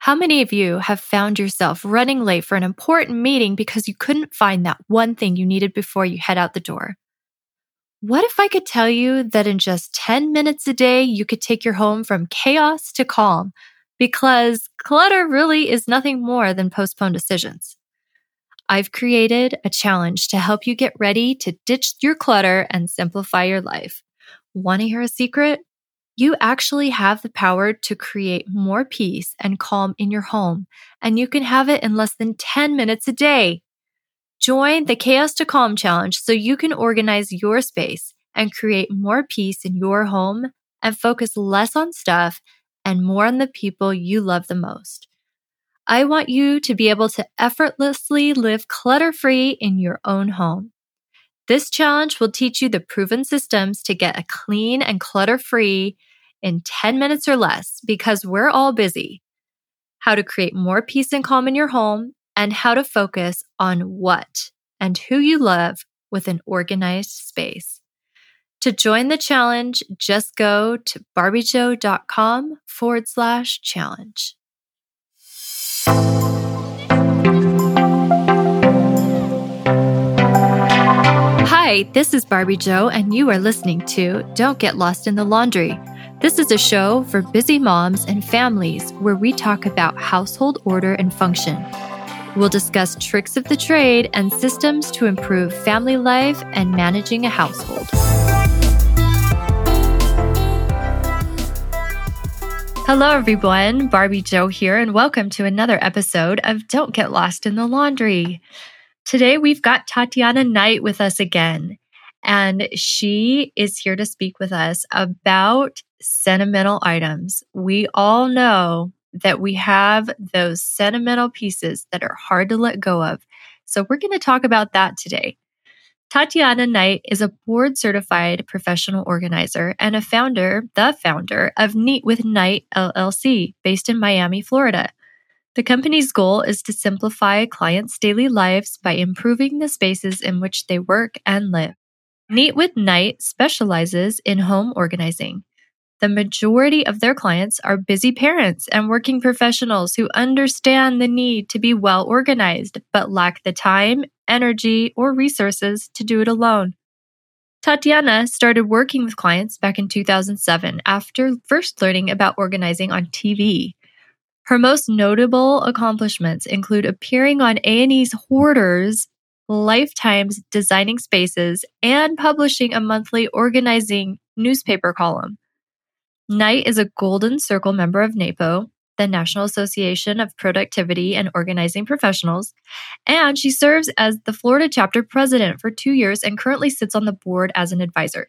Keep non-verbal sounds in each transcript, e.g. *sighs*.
How many of you have found yourself running late for an important meeting because you couldn't find that one thing you needed before you head out the door? What if I could tell you that in just 10 minutes a day, you could take your home from chaos to calm? Because clutter really is nothing more than postponed decisions. I've created a challenge to help you get ready to ditch your clutter and simplify your life. Want to hear a secret? You actually have the power to create more peace and calm in your home, and you can have it in less than 10 minutes a day. Join the Chaos to Calm Challenge so you can organize your space and create more peace in your home and focus less on stuff and more on the people you love the most. I want you to be able to effortlessly live clutter free in your own home. This challenge will teach you the proven systems to get a clean and clutter free in 10 minutes or less because we're all busy. How to create more peace and calm in your home and how to focus on what and who you love with an organized space. To join the challenge, just go to barbiejo.com forward slash challenge. Hi, this is Barbie Jo, and you are listening to Don't Get Lost in the Laundry this is a show for busy moms and families where we talk about household order and function. We'll discuss tricks of the trade and systems to improve family life and managing a household. Hello, everyone. Barbie Jo here, and welcome to another episode of Don't Get Lost in the Laundry. Today, we've got Tatiana Knight with us again, and she is here to speak with us about sentimental items. We all know that we have those sentimental pieces that are hard to let go of. So we're going to talk about that today. Tatiana Knight is a board certified professional organizer and a founder, the founder of Neat with Knight LLC, based in Miami, Florida. The company's goal is to simplify clients' daily lives by improving the spaces in which they work and live. Neat with Knight specializes in home organizing the majority of their clients are busy parents and working professionals who understand the need to be well organized, but lack the time, energy, or resources to do it alone. Tatiana started working with clients back in 2007 after first learning about organizing on TV. Her most notable accomplishments include appearing on A&E's Hoarders, Lifetime's Designing Spaces, and publishing a monthly organizing newspaper column. Knight is a Golden Circle member of NAPO, the National Association of Productivity and Organizing Professionals, and she serves as the Florida chapter president for two years and currently sits on the board as an advisor.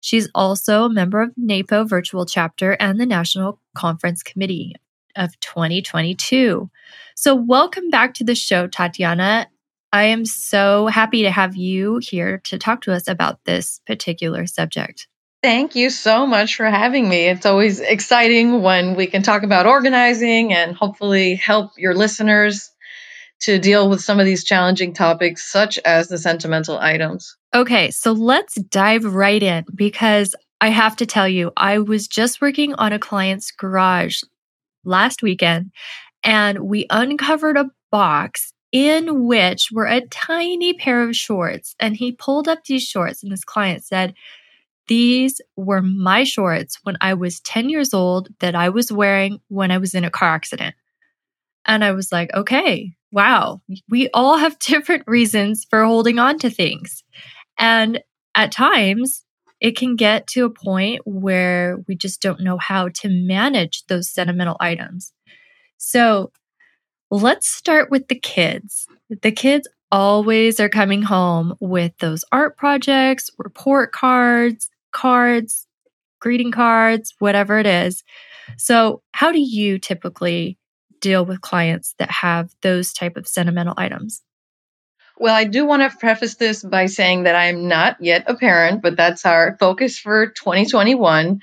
She's also a member of NAPO Virtual Chapter and the National Conference Committee of 2022. So, welcome back to the show, Tatiana. I am so happy to have you here to talk to us about this particular subject. Thank you so much for having me. It's always exciting when we can talk about organizing and hopefully help your listeners to deal with some of these challenging topics, such as the sentimental items. Okay, so let's dive right in because I have to tell you, I was just working on a client's garage last weekend and we uncovered a box in which were a tiny pair of shorts. And he pulled up these shorts, and this client said, these were my shorts when I was 10 years old that I was wearing when I was in a car accident. And I was like, okay, wow, we all have *laughs* different reasons for holding on to things. And at times, it can get to a point where we just don't know how to manage those sentimental items. So let's start with the kids. The kids always are coming home with those art projects, report cards, cards, greeting cards, whatever it is. So, how do you typically deal with clients that have those type of sentimental items? Well, I do want to preface this by saying that I am not yet a parent, but that's our focus for 2021.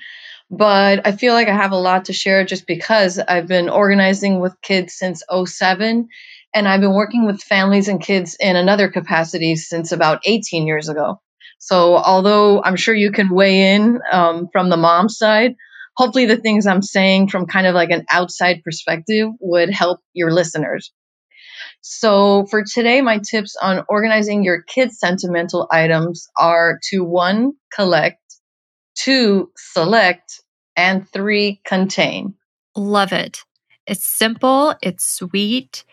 But I feel like I have a lot to share just because I've been organizing with kids since 07 and I've been working with families and kids in another capacity since about 18 years ago. So although I'm sure you can weigh in um, from the mom side, hopefully the things I'm saying from kind of like an outside perspective would help your listeners. So for today, my tips on organizing your kids' sentimental items are to one, collect, two, select, and three, contain. Love it. It's simple, it's sweet,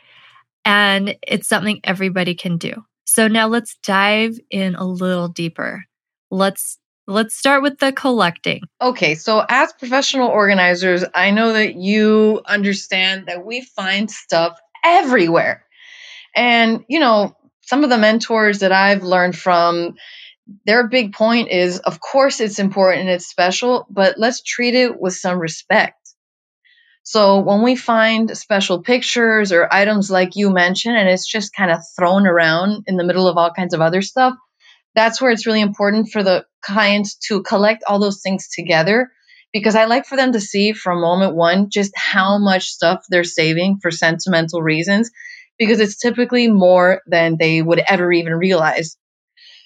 and it's something everybody can do. So now let's dive in a little deeper. Let's let's start with the collecting. Okay, so as professional organizers, I know that you understand that we find stuff everywhere. And, you know, some of the mentors that I've learned from, their big point is of course it's important and it's special, but let's treat it with some respect. So when we find special pictures or items like you mentioned, and it's just kind of thrown around in the middle of all kinds of other stuff, that's where it's really important for the client to collect all those things together because I like for them to see from moment one just how much stuff they're saving for sentimental reasons because it's typically more than they would ever even realize.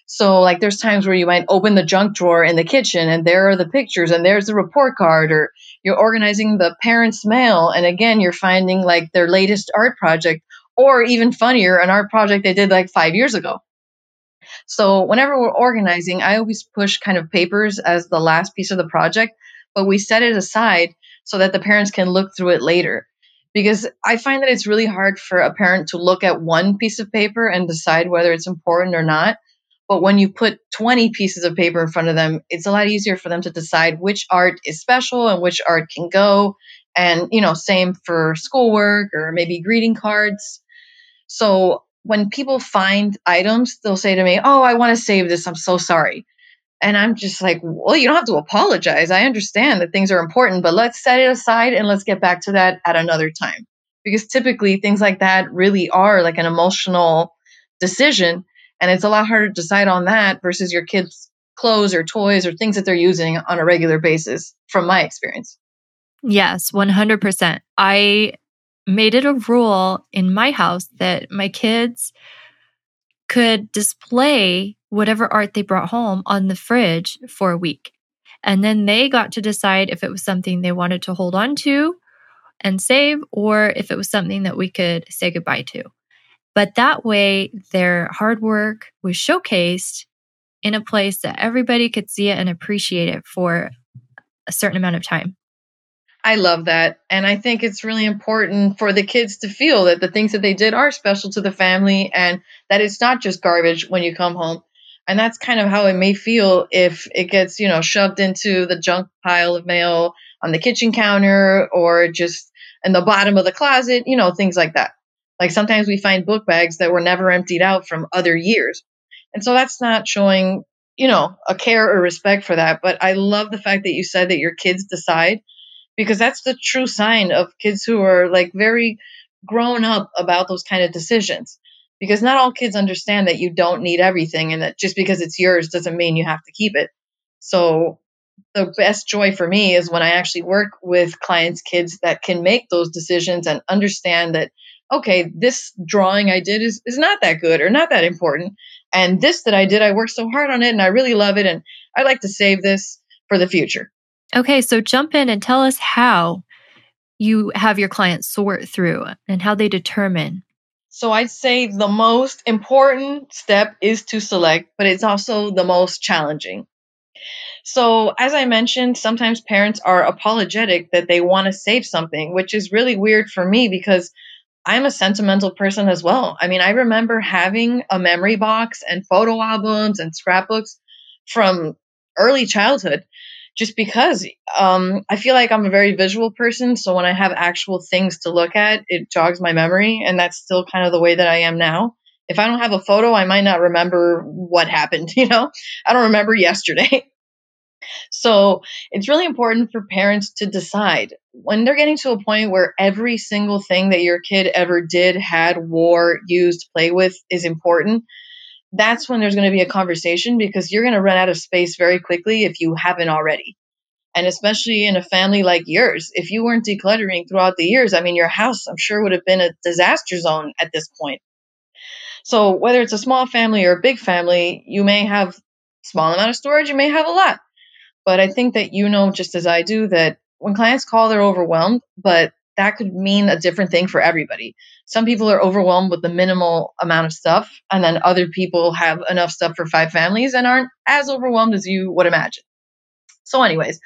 So, like, there's times where you might open the junk drawer in the kitchen and there are the pictures and there's the report card, or you're organizing the parents' mail. And again, you're finding like their latest art project, or even funnier, an art project they did like five years ago. So whenever we're organizing, I always push kind of papers as the last piece of the project, but we set it aside so that the parents can look through it later. Because I find that it's really hard for a parent to look at one piece of paper and decide whether it's important or not. But when you put 20 pieces of paper in front of them, it's a lot easier for them to decide which art is special and which art can go. And, you know, same for schoolwork or maybe greeting cards. So when people find items, they'll say to me, Oh, I want to save this. I'm so sorry. And I'm just like, Well, you don't have to apologize. I understand that things are important, but let's set it aside and let's get back to that at another time. Because typically things like that really are like an emotional decision. And it's a lot harder to decide on that versus your kids' clothes or toys or things that they're using on a regular basis, from my experience. Yes, 100%. I made it a rule in my house that my kids could display whatever art they brought home on the fridge for a week. And then they got to decide if it was something they wanted to hold on to and save or if it was something that we could say goodbye to. But that way, their hard work was showcased in a place that everybody could see it and appreciate it for a certain amount of time. I love that. And I think it's really important for the kids to feel that the things that they did are special to the family and that it's not just garbage when you come home. And that's kind of how it may feel if it gets, you know, shoved into the junk pile of mail on the kitchen counter or just in the bottom of the closet, you know, things like that. Like sometimes we find book bags that were never emptied out from other years. And so that's not showing, you know, a care or respect for that. But I love the fact that you said that your kids decide because that's the true sign of kids who are like very grown up about those kind of decisions because not all kids understand that you don't need everything and that just because it's yours doesn't mean you have to keep it so the best joy for me is when i actually work with clients kids that can make those decisions and understand that okay this drawing i did is, is not that good or not that important and this that i did i worked so hard on it and i really love it and i'd like to save this for the future Okay, so jump in and tell us how you have your clients sort through and how they determine. So I'd say the most important step is to select, but it's also the most challenging. So, as I mentioned, sometimes parents are apologetic that they want to save something, which is really weird for me because I'm a sentimental person as well. I mean, I remember having a memory box and photo albums and scrapbooks from early childhood just because um, I feel like I'm a very visual person. So when I have actual things to look at, it jogs my memory. And that's still kind of the way that I am now. If I don't have a photo, I might not remember what happened. *laughs* You know, I don't remember yesterday. So it's really important for parents to decide when they're getting to a point where every single thing that your kid ever did, had, wore, used, play with is important that's when there's going to be a conversation because you're going to run out of space very quickly if you haven't already. And especially in a family like yours, if you weren't decluttering throughout the years, I mean, your house, I'm sure, would have been a disaster zone at this point. So whether it's a small family or a big family, you may have small amount of storage, you may have a lot. But I think that you know just as I do that when clients call, they're overwhelmed, but that could mean a different thing for everybody. Some people are overwhelmed with the minimal amount of stuff, and then other people have enough stuff for five families and aren't as overwhelmed as you would imagine. So, anyways,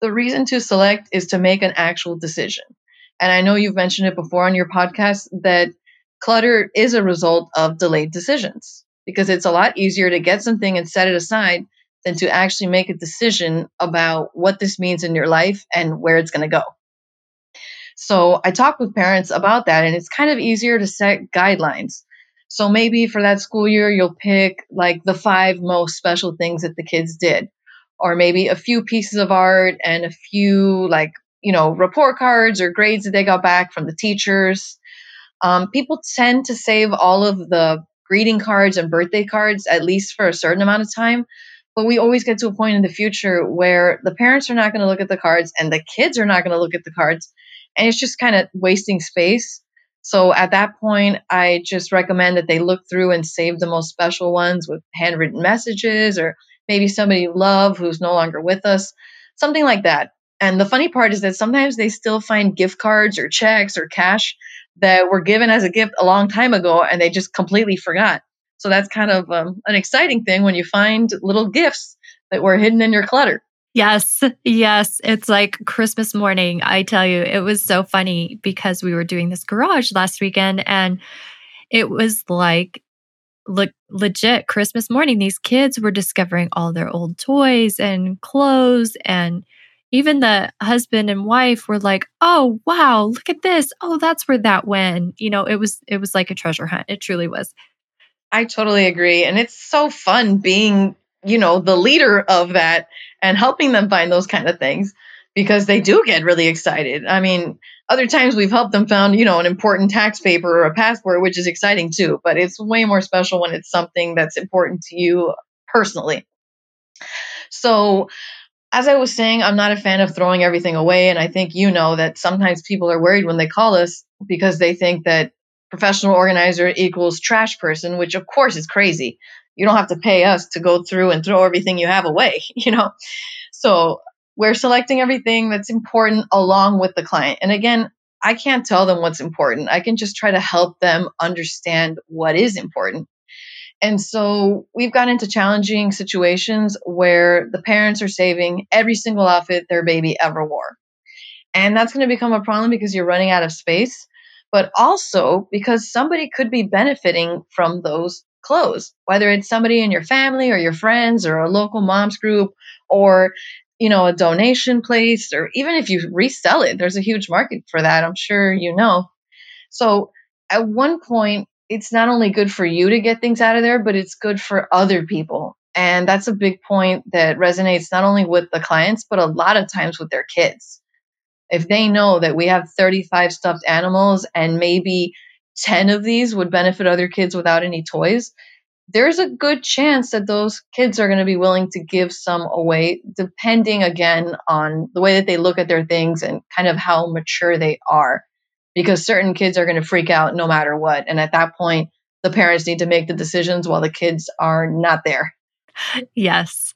the reason to select is to make an actual decision. And I know you've mentioned it before on your podcast that clutter is a result of delayed decisions because it's a lot easier to get something and set it aside than to actually make a decision about what this means in your life and where it's going to go. So I talk with parents about that, and it's kind of easier to set guidelines. So maybe for that school year, you'll pick like the five most special things that the kids did, or maybe a few pieces of art and a few like, you know, report cards or grades that they got back from the teachers. Um, people tend to save all of the greeting cards and birthday cards at least for a certain amount of time. But we always get to a point in the future where the parents are not going to look at the cards and the kids are not going to look at the cards and it's just kind of wasting space. So at that point, I just recommend that they look through and save the most special ones with handwritten messages or maybe somebody you love who's no longer with us, something like that. And the funny part is that sometimes they still find gift cards or checks or cash that were given as a gift a long time ago and they just completely forgot. So that's kind of um, an exciting thing when you find little gifts that were hidden in your clutter. Yes, yes. It's like Christmas morning. I tell you, it was so funny because we were doing this garage last weekend and it was like le- legit Christmas morning. These kids were discovering all their old toys and clothes and even the husband and wife were like, "Oh, wow, look at this. Oh, that's where that went." You know, it was it was like a treasure hunt. It truly was. I totally agree. And it's so fun being you know, the leader of that and helping them find those kind of things because they do get really excited. I mean, other times we've helped them found, you know, an important tax paper or a passport, which is exciting too, but it's way more special when it's something that's important to you personally. So, as I was saying, I'm not a fan of throwing everything away. And I think you know that sometimes people are worried when they call us because they think that professional organizer equals trash person, which of course is crazy you don't have to pay us to go through and throw everything you have away, *laughs* you know? So we're selecting everything that's important along with the client. And again, I can't tell them what's important. I can just try to help them understand what is important. And so we've gotten into challenging situations where the parents are saving every single outfit their baby ever wore. And that's going to become a problem because you're running out of space, but also because somebody could be benefiting from those clothes, whether it's somebody in your family or your friends or a local moms group or you know a donation place or even if you resell it there's a huge market for that i'm sure you know. So at one point it's not only good for you to get things out of there but it's good for other people. And that's a big point that resonates not only with the clients but a lot of times with their kids if they know that we have 35 stuffed animals and maybe 10 of these would benefit other kids without any toys, there's a good chance that those kids are going to be willing to give some away, depending again on the way that they look at their things and kind of how mature they are. Because certain kids are going to freak out no matter what. And at that point, the parents need to make the decisions while the kids are not there. Yes.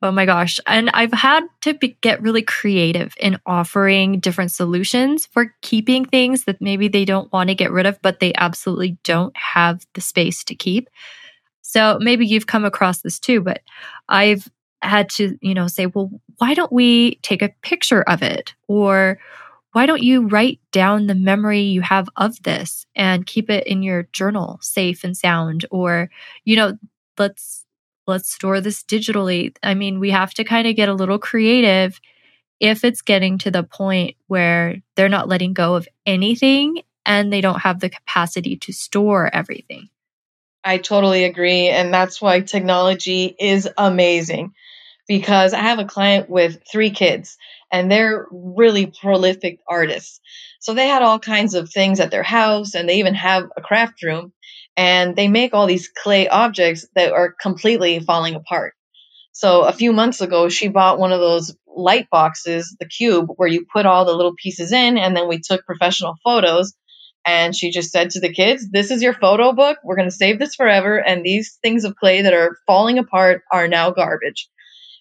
Oh my gosh. And I've had to be, get really creative in offering different solutions for keeping things that maybe they don't want to get rid of, but they absolutely don't have the space to keep. So maybe you've come across this too, but I've had to, you know, say, well, why don't we take a picture of it? Or why don't you write down the memory you have of this and keep it in your journal safe and sound? Or, you know, let's let's store this digitally. I mean, we have to kind of get a little creative if it's getting to the point where they're not letting go of anything and they don't have the capacity to store everything. I totally agree. And that's why technology is amazing because I have a client with three kids and they're really prolific artists. So they had all kinds of things at their house and they even have a craft room and they make all these clay objects that are completely falling apart. So a few months ago, she bought one of those light boxes, the cube, where you put all the little pieces in, and then we took professional photos. And she just said to the kids, This is your photo book. We're going to save this forever. And these things of clay that are falling apart are now garbage.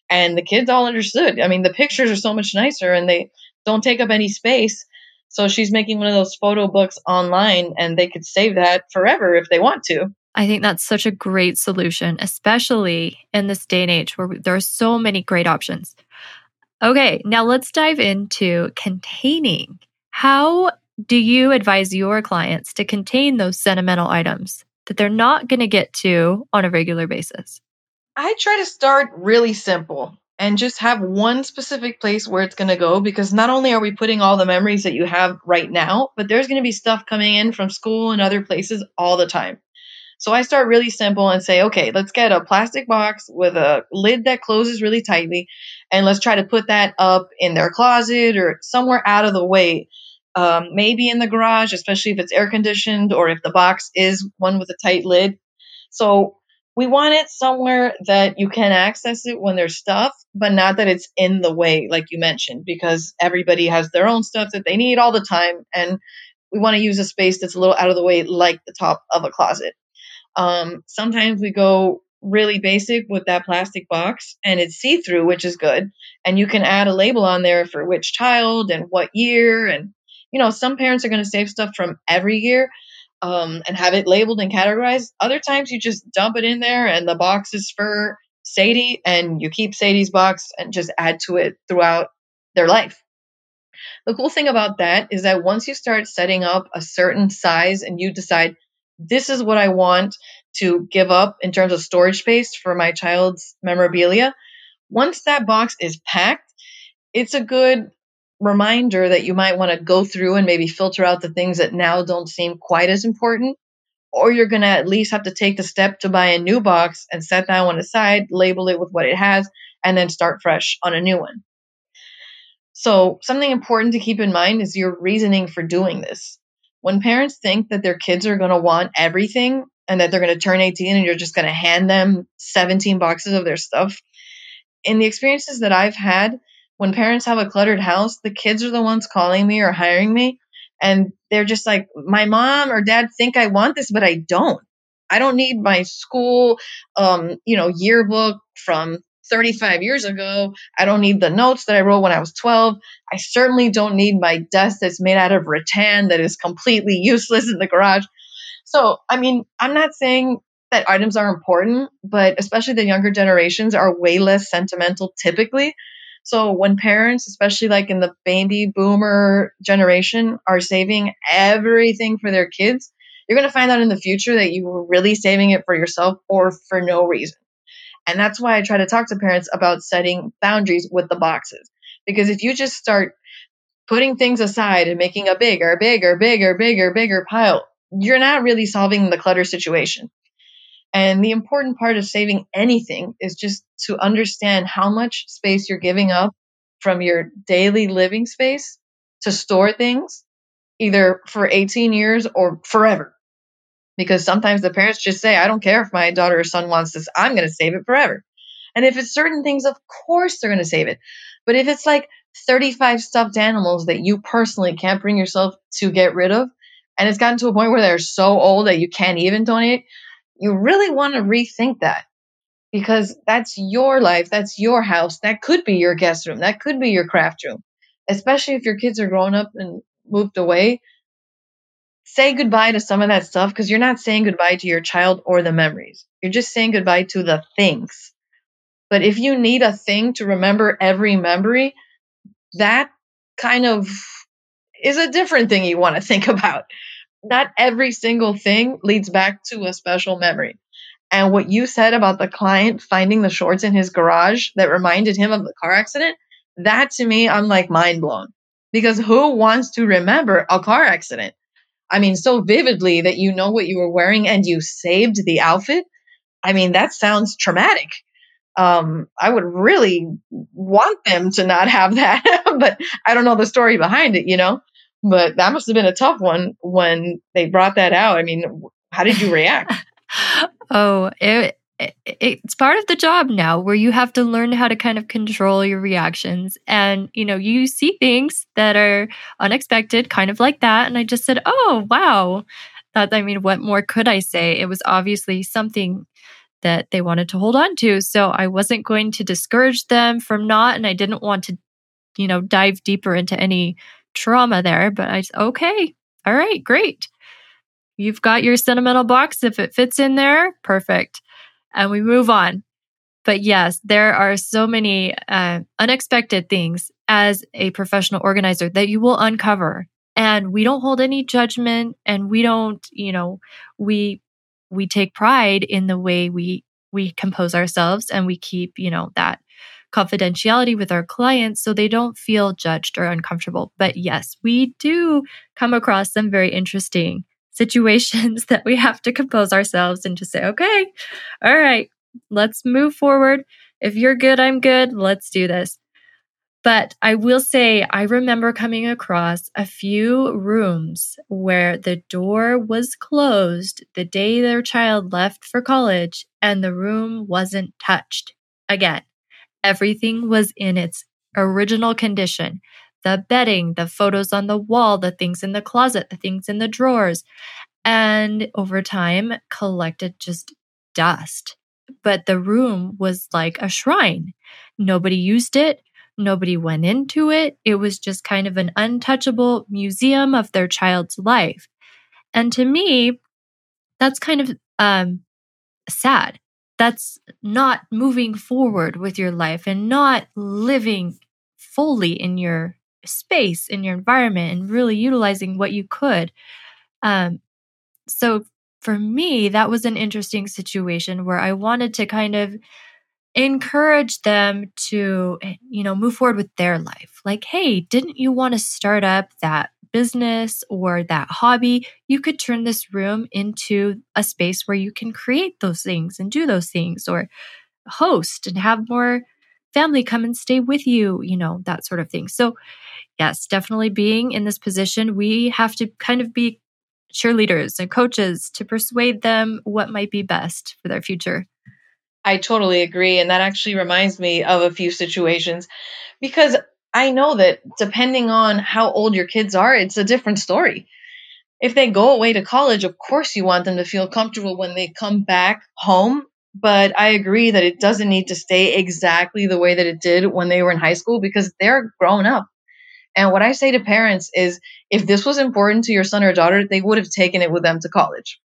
And the kids all understood. I mean, the pictures are so much nicer and they, don't take up any space. So she's making one of those photo books online and they could save that forever if they want to. I think that's such a great solution, especially in this day and age where there are so many great options. Okay, now let's dive into containing. How do you advise your clients to contain those sentimental items that they're not going to get to on a regular basis? I try to start really simple and just have one specific place where it's going to go because not only are we putting all the memories that you have right now, but there's going to be stuff coming in from school and other places all the time. So I start really simple and say, okay, let's get a plastic box with a lid that closes really tightly, and let's try to put that up in their closet or somewhere out of the way. Um, maybe in the garage, especially if it's air conditioned or if the box is one with a tight lid. So we want it somewhere that you can access it when there's stuff, but not that it's in the way, like you mentioned, because everybody has their own stuff that they need all the time. And we want to use a space that's a little out of the way, like the top of a closet. Um, sometimes we go really basic with that plastic box and it's see through, which is good. And you can add a label on there for which child and what year. And, you know, some parents are going to save stuff from every year um, and have it labeled and categorized. Other times you just dump it in there and the box is for Sadie and you keep Sadie's box and just add to it throughout their life. The cool thing about that is that once you start setting up a certain size and you decide this is what I want to give up in terms of storage space for my child's memorabilia, once that box is packed, it's a good reminder that you might want to go through and maybe filter out the things that now don't seem quite as important. Or you're going to at least have to take the step to buy a new box and set that one aside, label it with what it has, and then start fresh on a new one. So, something important to keep in mind is your reasoning for doing this. When parents think that their kids are going to want everything and that they're going to turn 18 and you're just going to hand them 17 boxes of their stuff, in the experiences that I've had, when parents have a cluttered house, the kids are the ones calling me or hiring me. And they're just like, my mom or dad think I want this, but I don't. I don't need my school, um, you know, yearbook from 35 years ago. I don't need the notes that I wrote when I was 12. I certainly don't need my desk that's made out of rattan that is completely useless in the garage. So, I mean, I'm not saying that items are important, but especially the younger generations are way less sentimental typically. So when parents, especially like in the baby boomer generation, are saving everything for their kids, you're going to find out in the future that you were really saving it for yourself or for no reason. And that's why I try to talk to parents about setting boundaries with the boxes. Because if you just start putting things aside and making a bigger, bigger, bigger, bigger, bigger pile, you're not really solving the clutter situation. And the important part of saving anything is just to understand how much space you're giving up from your daily living space to store things, either for 18 years or forever. Because sometimes the parents just say, I don't care if my daughter or son wants this, I'm going to save it forever. And if it's certain things, of course they're going to save it. But if it's like 35 stuffed animals that you personally can't bring yourself to get rid of, and it's gotten to a point where they're so old that you can't even donate, you really want to rethink that because that's your life, that's your house, that could be your guest room, that could be your craft room, especially if your kids are grown up and moved away. Say goodbye to some of that stuff because you're not saying goodbye to your child or the memories. You're just saying goodbye to the things. But if you need a thing to remember every memory, that kind of is a different thing you want to *laughs* think about not every single thing leads back to a special memory. And what you said about the client finding the shorts in his garage that reminded him of the car accident, that to me, I'm like mind blown. Because who wants to remember a car accident? I mean, so vividly that you know what you were wearing and you saved the outfit. I mean, that sounds traumatic. Um, I would really want them to not have that, *laughs* but I don't know the story behind it, you know? But that must have been a tough one when they brought that out. I mean, how did you react? *laughs* oh, it, it, it's part of the job now where you have to learn how to kind of control your reactions. And, you know, you see things that are unexpected, kind of like that. And I just said, oh, wow. That, I mean, what more could I say? It was obviously something that they wanted to hold on to. So I wasn't going to discourage them from not, and I didn't want to you know, dive deeper into any trauma there, but I, okay, all right, great. You've got your sentimental box. If it fits in there, perfect. And we move on. But yes, there are so many uh, unexpected things as a professional organizer that you will uncover. And we don't hold any judgment and we don't, you know, we we take pride in the way we we compose ourselves and we keep, you know, that confidentiality with our clients so they don't feel judged or uncomfortable. But yes, we do come across some very interesting *laughs* situations that we have to compose ourselves and just say, okay, all right, let's move forward. If you're good, I'm good. Let's do this. But I will say, I remember coming across a few rooms where the door was closed the day their child left for college and the room wasn't touched. Again, everything was in its original condition the bedding, the photos on the wall, the things in the closet, the things in the drawers. And over time, collected just dust. But the room was like a shrine. Nobody used it. Nobody went into it. It was just kind of an untouchable museum of their child's life. And to me, that's kind of um, sad. That's not moving forward with your life and not living fully in your space in your environment and really utilizing what you could. Um, so for me, that was an interesting situation where I wanted to kind of encourage them to, eh, you know, move forward with their life. Like, hey, didn't you want to start up that business or that hobby? You could turn this room into a space where you can create those things and do those things or host and have more family come and stay with you, you know, that sort of thing. So, yes, definitely being in this position, we have to kind of be cheerleaders and coaches to persuade them what might be best for their future. I totally agree. And that actually reminds me of a few situations because I know that depending on how old your kids are, it's a different story. If they go away to college, of course you want them to feel comfortable when they come back home but I agree that it doesn't need to stay exactly the way that it did when they were in high school because they're grown up. And what I say to parents is if this was important to your son or daughter, they would have taken it with them to college.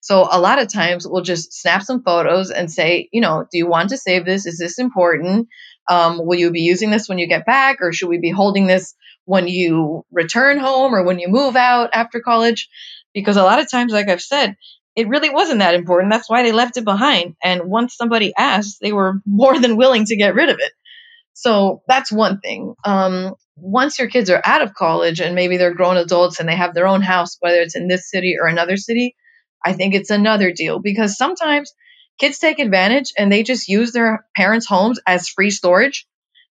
So a lot of times we'll just snap some photos and say, you know, do you want to save this? Is this important? Um, will you be using this when you get back, or should we be holding this when you return home or when you move out after college? Because a lot of times, like I've said, it really wasn't that important. That's why they left it behind. And once somebody asked, they were *laughs* more than willing to get rid of it. So that's one thing. Um, once your kids are out of college and maybe they're grown adults and they have their own house, whether it's in this city or another city, I think it's another deal because sometimes kids take advantage and they just use their parents' homes as free storage.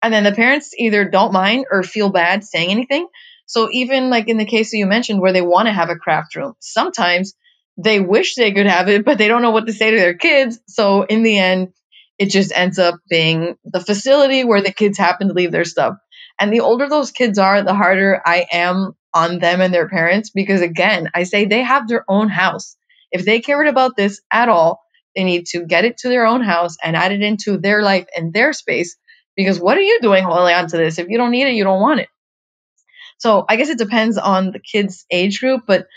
And then the parents either don't mind or feel bad saying anything. So even like in the case that you mentioned where they want to have a craft room, sometimes they wish they could have it, but they don't know what to say to their kids. So in the end, it just ends up being the facility where the kids happen to leave their stuff. And the older those kids are, the harder I am on them and their parents because again, I say they have their own house. If they cared about this at all, they need to get it to their own house and add it into their life and their space. Because what are you doing holding on to this? If you don't need it, you don't want it. So I guess it depends on the kid's age group, but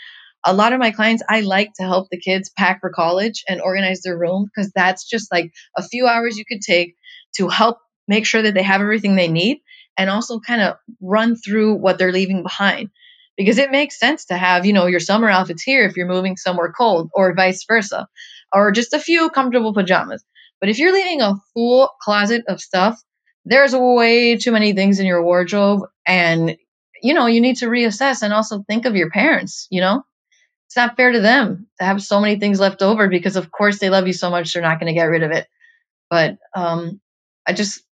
a lot of my clients, I like to help the kids pack for college and organize their room because that's just like a few hours you could take to help make sure that they have everything they need and also kind of run through what they're leaving behind. Because it makes sense to have, you know, your summer outfits here if you're moving somewhere cold or vice versa, or just a few comfortable pajamas. But if you're leaving a full closet of stuff, there's way too many things in your wardrobe and you know, you need to reassess and also think of your parents, you know? it's not fair to them to have so many things left over because of course they love you so much they're not going to get rid of it but um, i just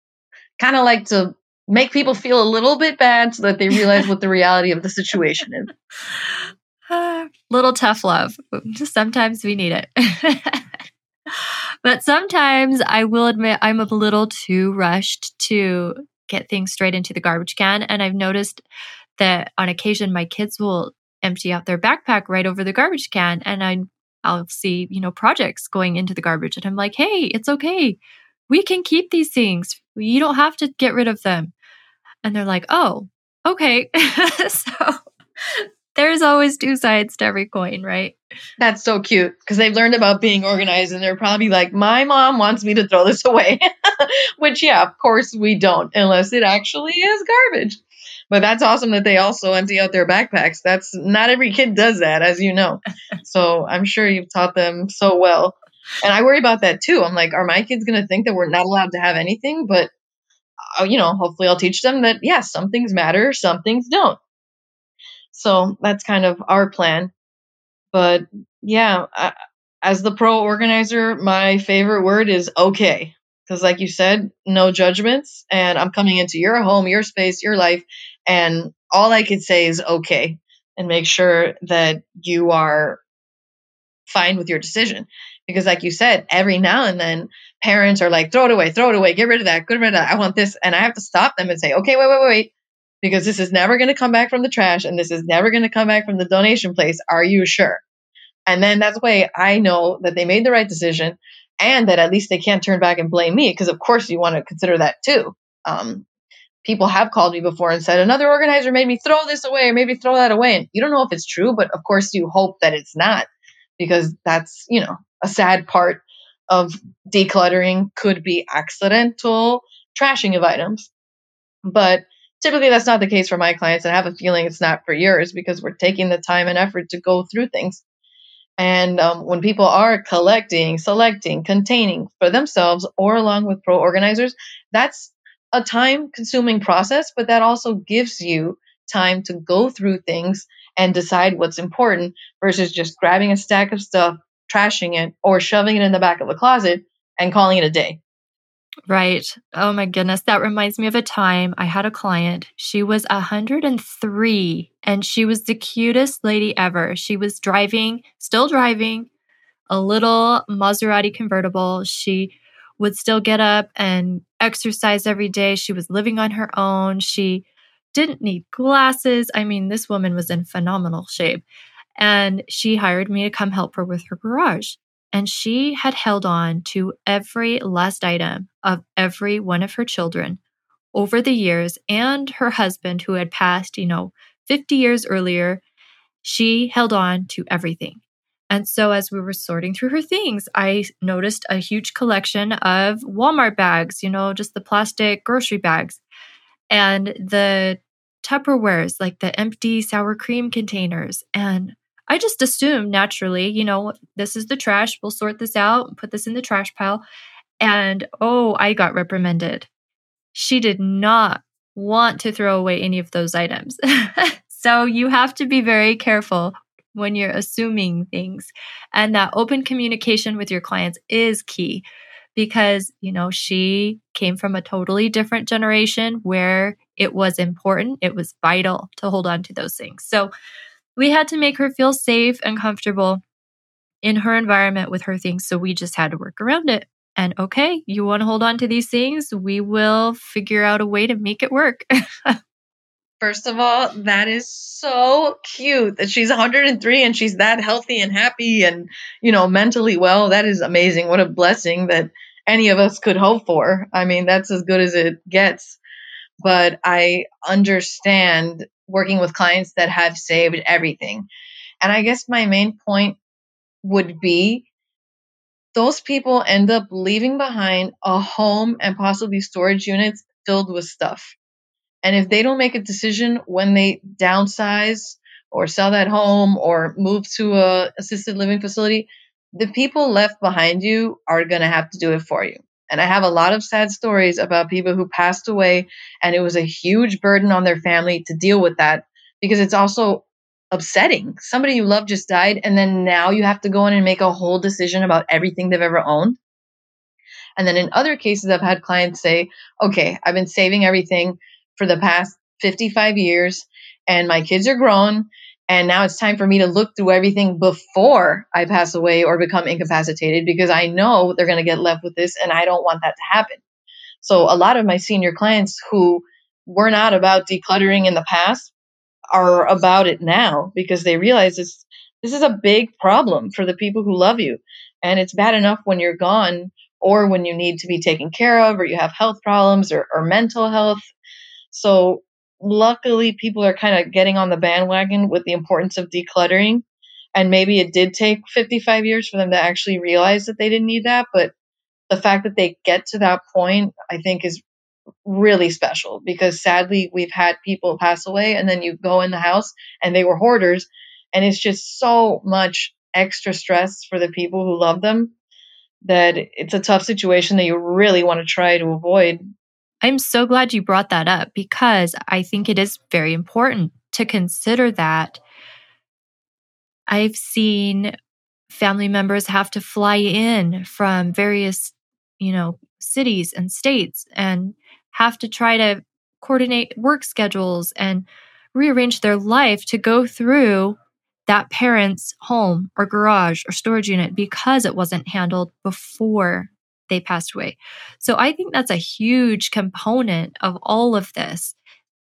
kind of like to make people feel a little bit bad so that they realize what the reality of the situation is *laughs* *sighs* little tough love sometimes we need it *laughs* but sometimes i will admit i'm a little too rushed to get things straight into the garbage can and i've noticed that on occasion my kids will empty out their backpack right over the garbage can and I I'll see, you know, projects going into the garbage and I'm like, "Hey, it's okay. We can keep these things. You don't have to get rid of them." And they're like, oh, okay. *laughs* so there's always two sides to every coin, right? That's so cute because they've learned about being organized and they're probably like, my mom wants me to throw this *laughs* away. Which, yeah, of course we don't, unless it actually is garbage. But that's awesome that they also empty out their backpacks. That's not every kid does that, as you know. *laughs* so I'm sure you've taught them so well. And I worry about that too. I'm like, are my kids going to think that we're not allowed to have anything? But, uh, you know, hopefully I'll teach them that, yes, yeah, some things matter, some things don't. So that's kind of our plan. But yeah, I, as the pro organizer, my favorite word is okay. Because, like you said, no judgments. And I'm coming into your home, your space, your life. And all I could say is okay. And make sure that you are fine with your decision. Because, like you said, every now and then parents are like, throw it away, throw it away, get rid of that, get rid of that. I want this. And I have to stop them and say, okay, wait, wait, wait, wait because this is never going to come back from the trash and this is never going to come back from the donation place. Are you sure? And then that's way I know that they made the right decision and that at least they can't turn back and blame me because of course you want to consider that too. Um, people have called me before and said another organizer made me throw this away or maybe throw that away and you don't know if it's true but of course you hope that it's not because that's you know a sad part of decluttering could be accidental trashing of items but Typically, that's not the case for my clients, and I have a feeling it's not for yours because we're taking the time and effort to go through things. And um, when people are collecting, selecting, containing for themselves or along with pro organizers, that's a time consuming process, but that also gives you time to go through things and decide what's important versus just grabbing a stack of stuff, trashing it, or shoving it in the back of a closet and calling it a day. Right. Oh my goodness. That reminds me of a time I had a client. She was 103 and she was the cutest lady ever. She was driving, still driving, a little Maserati convertible. She would still get up and exercise every day. She was living on her own. She didn't need glasses. I mean, this woman was in phenomenal shape. And she hired me to come help her with her garage. And she had held on to every last item of every one of her children over the years and her husband, who had passed, you know, 50 years earlier. She held on to everything. And so, as we were sorting through her things, I noticed a huge collection of Walmart bags, you know, just the plastic grocery bags, and the Tupperwares, like the empty sour cream containers. And I just assumed naturally, you know, this is the trash. We'll sort this out, put this in the trash pile. And oh, I got reprimanded. She did not want to throw away any of those items. *laughs* so you have to be very careful when you're assuming things. And that open communication with your clients is key because, you know, she came from a totally different generation where it was important, it was vital to hold on to those things. So we had to make her feel safe and comfortable in her environment with her things. So we just had to work around it. And okay, you want to hold on to these things? We will figure out a way to make it work. *laughs* First of all, that is so cute that she's 103 and she's that healthy and happy and, you know, mentally well. That is amazing. What a blessing that any of us could hope for. I mean, that's as good as it gets. But I understand working with clients that have saved everything. And I guess my main point would be those people end up leaving behind a home and possibly storage units filled with stuff. And if they don't make a decision when they downsize or sell that home or move to a assisted living facility, the people left behind you are going to have to do it for you. And I have a lot of sad stories about people who passed away and it was a huge burden on their family to deal with that because it's also upsetting. Somebody you love just died, and then now you have to go in and make a whole decision about everything they've ever owned. And then in other cases, I've had clients say, okay, I've been saving everything for the past 55 years, and my kids are grown. And now it's time for me to look through everything before I pass away or become incapacitated because I know they're going to get left with this and I don't want that to happen. So, a lot of my senior clients who were not about decluttering in the past are about it now because they realize this this is a big problem for the people who love you and it's bad enough when you're gone or when you need to be taken care of or you have health problems or, or mental health So luckily people are kind of getting on the bandwagon with the importance of decluttering. And maybe it did take 55 years for them to actually realize that they didn't need that but the fact that they get to that point i think is really special because sadly we've had people pass away and then you go in the house and they were hoarders and it's just so much extra stress for the people who love them that it's a tough situation that you really want to try to avoid I'm so glad you brought that up because I think it is very important to consider that. I've seen family members have to fly in from various, you know, cities and states and have to try to coordinate work schedules and rearrange their life to go through that parent's home or garage or storage unit because it wasn't handled before they passed away. So I think that's a huge component of all of this.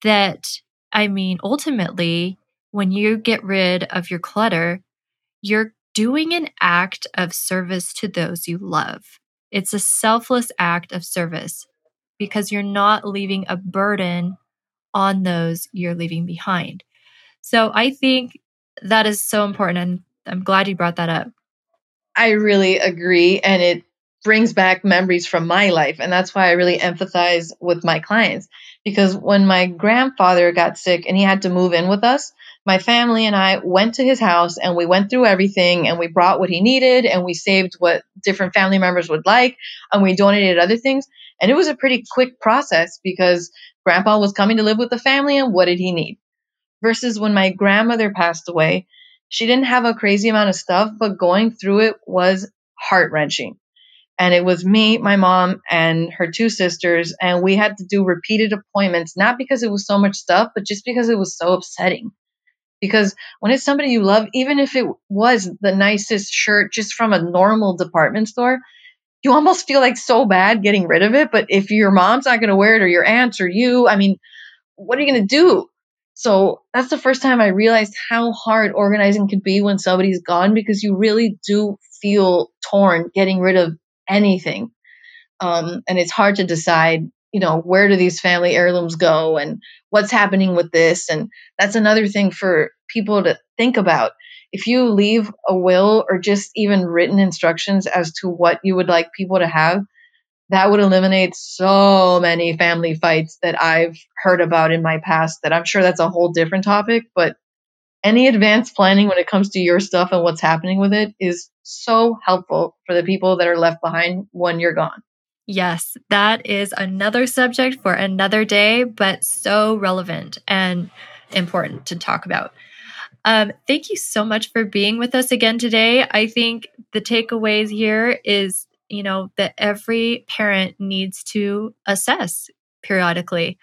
That, I mean, ultimately, when you get rid of your clutter, you're doing an act of service to those you love. It's a selfless act of service because you're not leaving a burden on those you're leaving behind. So I think that is so important. And I'm glad you brought that up. I really agree. And it brings back memories from my life. And that's why I really empathize with my clients. Because when my grandfather got sick and he had to move in with us, my family and I went to his house and we went through everything and we brought what he needed and we saved what different family members would like and we donated other things. And it was a pretty quick process because grandpa was coming to live with the family and what did he need? Versus when my grandmother passed away, she didn't have a crazy amount of stuff, but going through it was heart wrenching and it was me, my mom, and her two sisters, and we had to do repeated appointments, not because it was so much stuff, but just because it was so upsetting. Because when it's somebody you love, even if it was the nicest shirt just from a normal department store, you almost feel like so bad getting rid of it. But if your mom's not going to wear it or your aunts or you, I mean, what are you going to do? So that's the first time I realized how hard organizing could be when somebody's gone because you really do feel torn getting rid of anything. Um, and it's hard to decide, you know, where do these family heirlooms go and what's happening with this. And that's another thing for people to think about. If you leave a will or just even written instructions as to what you would like people to have, that would eliminate so many family fights that I've heard about in my past that I'm sure that's a whole different topic, but any advanced planning when it comes to your stuff and what's happening with it is so helpful for the people that are left behind when you're gone. Yes, that is another subject for another day, but so relevant and important to talk about. Um, thank you so much for being with us again today. I think the takeaways here is, you know, that every parent needs to assess periodically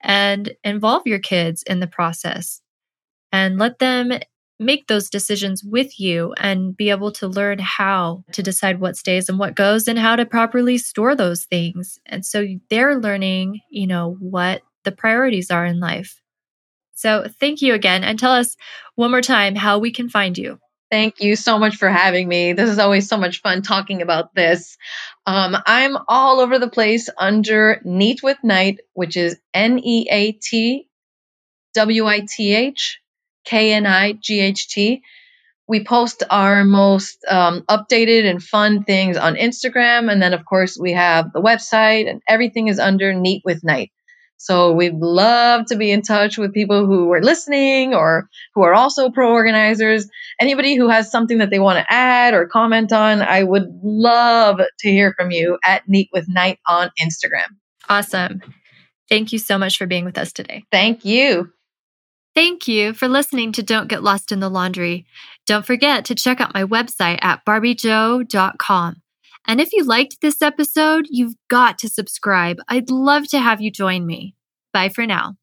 and involve your kids in the process and let them make those decisions with you and be able to learn how to decide what stays and what goes and how to properly store those things. And so they're learning, you know, what the priorities are in life. So thank you again and tell us one more time how we can find you. Thank you so much for having me. This is always so much fun talking about this. Um, I'm all over the place under Neat with Knight, which is N E A T W I T H K N I G H T. We post our most um, updated and fun things on Instagram. And then, of course, we have the website, and everything is under Neat with Knight. So we'd love to be in touch with people who are listening or who are also pro organizers. Anybody who has something that they want to add or comment on, I would love to hear from you at Neat with Knight on Instagram. Awesome. Thank you so much for being with us today. Thank you. Thank you for listening to Don't Get Lost in the Laundry. Don't forget to check out my website at barbiejo.com. And if you liked this episode, you've got to subscribe. I'd love to have you join me. Bye for now.